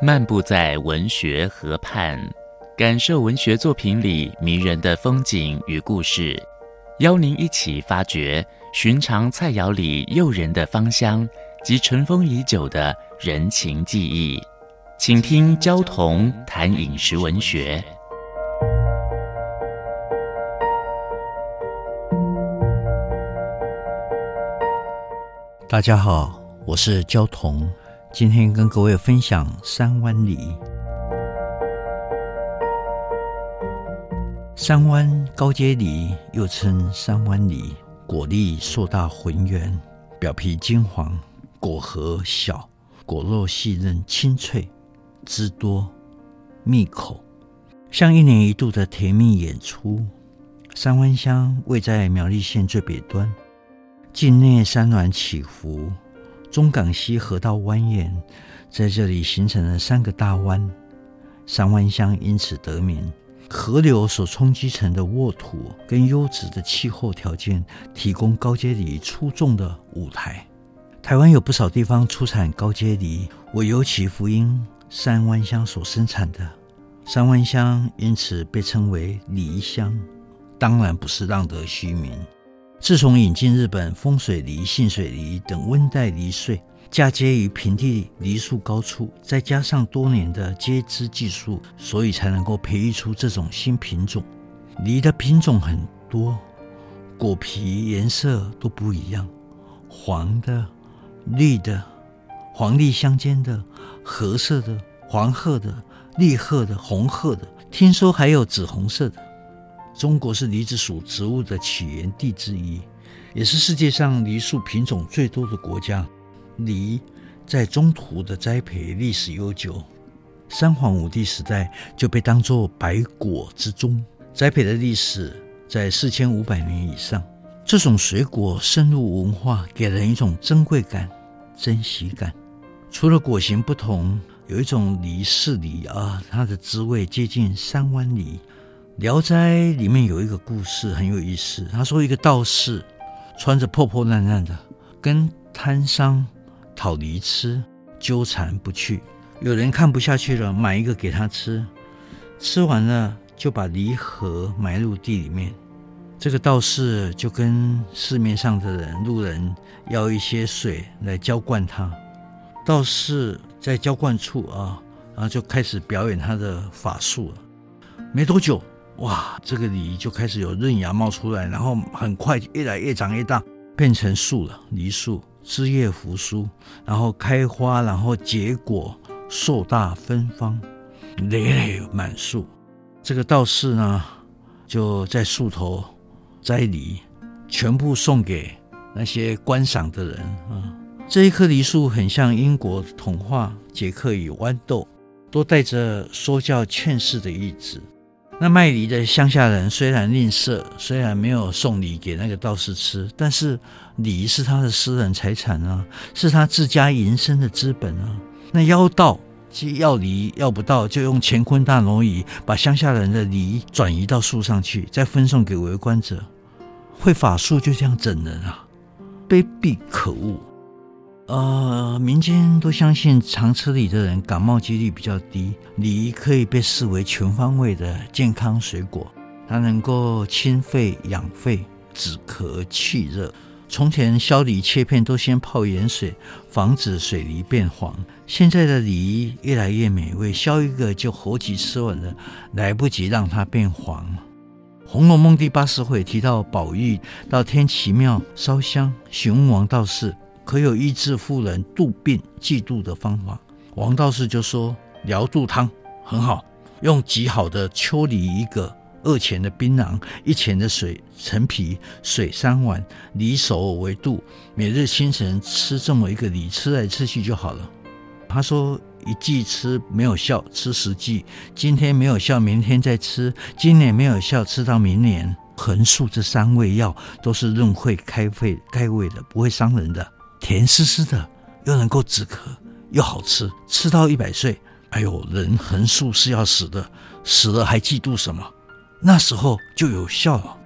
漫步在文学河畔，感受文学作品里迷人的风景与故事，邀您一起发掘寻常菜肴里诱人的芳香及尘封已久的人情记忆。请听焦桐谈饮食文学。大家好，我是焦桐。今天跟各位分享三湾梨。山湾高阶梨又称山湾梨，果粒硕大浑圆，表皮金黄，果核小，果肉细嫩清脆，汁多蜜口，像一年一度的甜蜜演出。三湾乡位在苗栗县最北端，境内山峦起伏。中港溪河道蜿蜒，在这里形成了三个大湾，三湾乡因此得名。河流所冲击成的沃土跟优质的气候条件，提供高阶梨出众的舞台。台湾有不少地方出产高阶梨，我尤其福音三湾乡所生产的。三湾乡因此被称为梨乡，当然不是浪得虚名。自从引进日本丰水梨、幸水梨等温带梨穗，嫁接于平地梨树高处，再加上多年的接枝技术，所以才能够培育出这种新品种。梨的品种很多，果皮颜色都不一样，黄的、绿的、黄绿相间的、褐色的、黄褐的、绿褐的、红褐的，听说还有紫红色的。中国是梨子属植物的起源地之一，也是世界上梨树品种最多的国家。梨在中土的栽培历史悠久，三皇五帝时代就被当作百果之宗，栽培的历史在四千五百年以上。这种水果深入文化，给人一种珍贵感、珍惜感。除了果形不同，有一种梨是梨啊，它的滋味接近山湾梨。《聊斋》里面有一个故事很有意思。他说，一个道士穿着破破烂烂的，跟摊商讨梨吃，纠缠不去。有人看不下去了，买一个给他吃，吃完了就把梨核埋入地里面。这个道士就跟市面上的人路人要一些水来浇灌他。道士在浇灌处啊，然后就开始表演他的法术了。没多久。哇，这个梨就开始有嫩芽冒出来，然后很快越来越长越大，变成树了。梨树枝叶扶疏，然后开花，然后结果，硕大芬芳，累累满树。这个道士呢，就在树头摘梨，全部送给那些观赏的人啊。这一棵梨树很像英国童话《杰克与豌豆》，都带着说教劝世的意志。那卖梨的乡下人虽然吝啬，虽然没有送梨给那个道士吃，但是梨是他的私人财产啊，是他自家营生的资本啊。那妖道既要梨要不到，就用乾坤大挪移把乡下人的梨转移到树上去，再分送给围观者。会法术就这样整人啊，卑鄙可恶！呃，民间都相信常吃梨的人感冒几率比较低。梨可以被视为全方位的健康水果，它能够清肺养肺、止咳去热。从前削梨切片都先泡盐水，防止水梨变黄。现在的梨越来越美味，削一个就活即吃完了，来不及让它变黄。《红楼梦》第八十回提到宝玉到天齐庙烧香，询问王道士。可有医治妇人肚病忌妒的方法？王道士就说：疗肚汤很好，用极好的秋梨一个，二钱的槟榔，一钱的水陈皮，水三碗，梨熟为度。每日清晨吃这么一个梨，吃来吃去就好了。他说：一剂吃没有效，吃十剂。今天没有效，明天再吃。今年没有效，吃到明年。横竖这三味药都是润肺开肺开胃的，不会伤人的。甜丝丝的，又能够止咳，又好吃，吃到一百岁。哎呦，人横竖是要死的，死了还嫉妒什么？那时候就有效了。